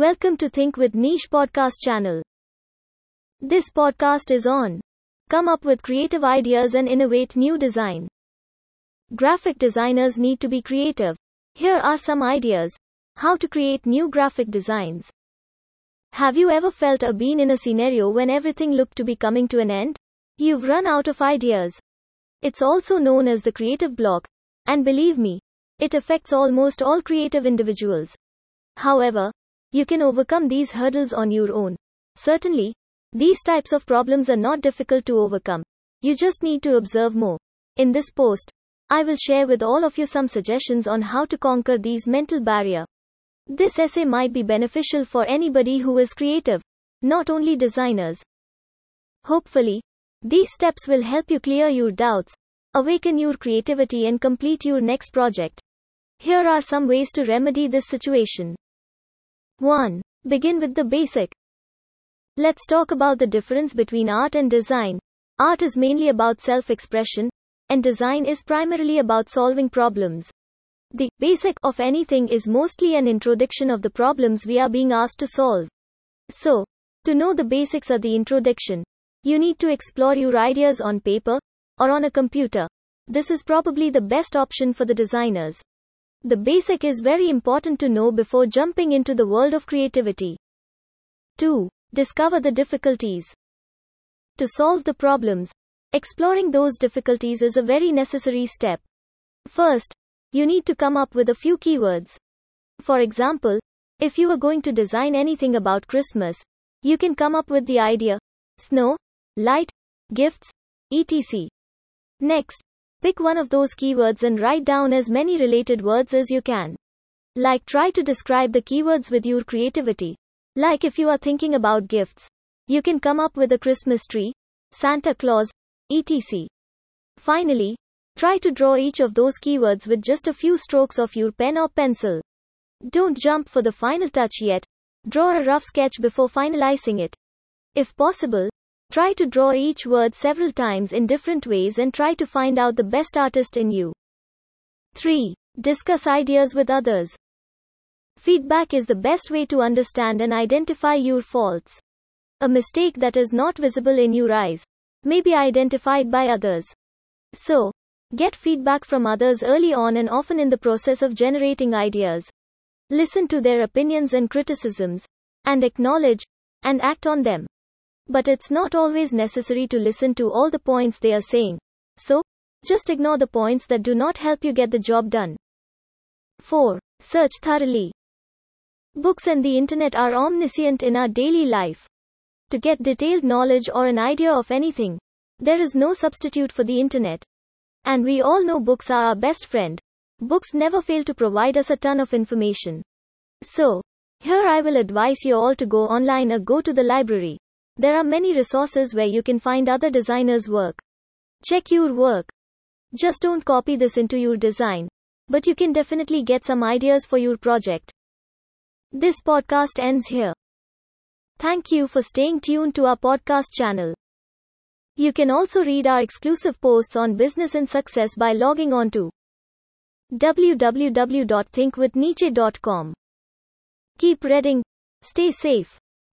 Welcome to Think with Niche podcast channel. This podcast is on come up with creative ideas and innovate new design. Graphic designers need to be creative. Here are some ideas how to create new graphic designs. Have you ever felt or been in a scenario when everything looked to be coming to an end? You've run out of ideas. It's also known as the creative block, and believe me, it affects almost all creative individuals. However, you can overcome these hurdles on your own. Certainly, these types of problems are not difficult to overcome. You just need to observe more. In this post, I will share with all of you some suggestions on how to conquer these mental barrier. This essay might be beneficial for anybody who is creative, not only designers. Hopefully, these steps will help you clear your doubts, awaken your creativity and complete your next project. Here are some ways to remedy this situation. 1. Begin with the basic. Let's talk about the difference between art and design. Art is mainly about self expression, and design is primarily about solving problems. The basic of anything is mostly an introduction of the problems we are being asked to solve. So, to know the basics of the introduction, you need to explore your ideas on paper or on a computer. This is probably the best option for the designers. The basic is very important to know before jumping into the world of creativity. 2. Discover the difficulties. To solve the problems, exploring those difficulties is a very necessary step. First, you need to come up with a few keywords. For example, if you are going to design anything about Christmas, you can come up with the idea snow, light, gifts, etc. Next, Pick one of those keywords and write down as many related words as you can. Like try to describe the keywords with your creativity. Like if you are thinking about gifts, you can come up with a Christmas tree, Santa Claus, etc. Finally, try to draw each of those keywords with just a few strokes of your pen or pencil. Don't jump for the final touch yet. Draw a rough sketch before finalizing it. If possible, Try to draw each word several times in different ways and try to find out the best artist in you. 3. Discuss ideas with others. Feedback is the best way to understand and identify your faults. A mistake that is not visible in your eyes may be identified by others. So, get feedback from others early on and often in the process of generating ideas. Listen to their opinions and criticisms, and acknowledge and act on them. But it's not always necessary to listen to all the points they are saying. So, just ignore the points that do not help you get the job done. 4. Search thoroughly. Books and the internet are omniscient in our daily life. To get detailed knowledge or an idea of anything, there is no substitute for the internet. And we all know books are our best friend. Books never fail to provide us a ton of information. So, here I will advise you all to go online or go to the library. There are many resources where you can find other designers' work. Check your work. Just don't copy this into your design, but you can definitely get some ideas for your project. This podcast ends here. Thank you for staying tuned to our podcast channel. You can also read our exclusive posts on business and success by logging on to www.thinkwithniche.com. Keep reading. Stay safe.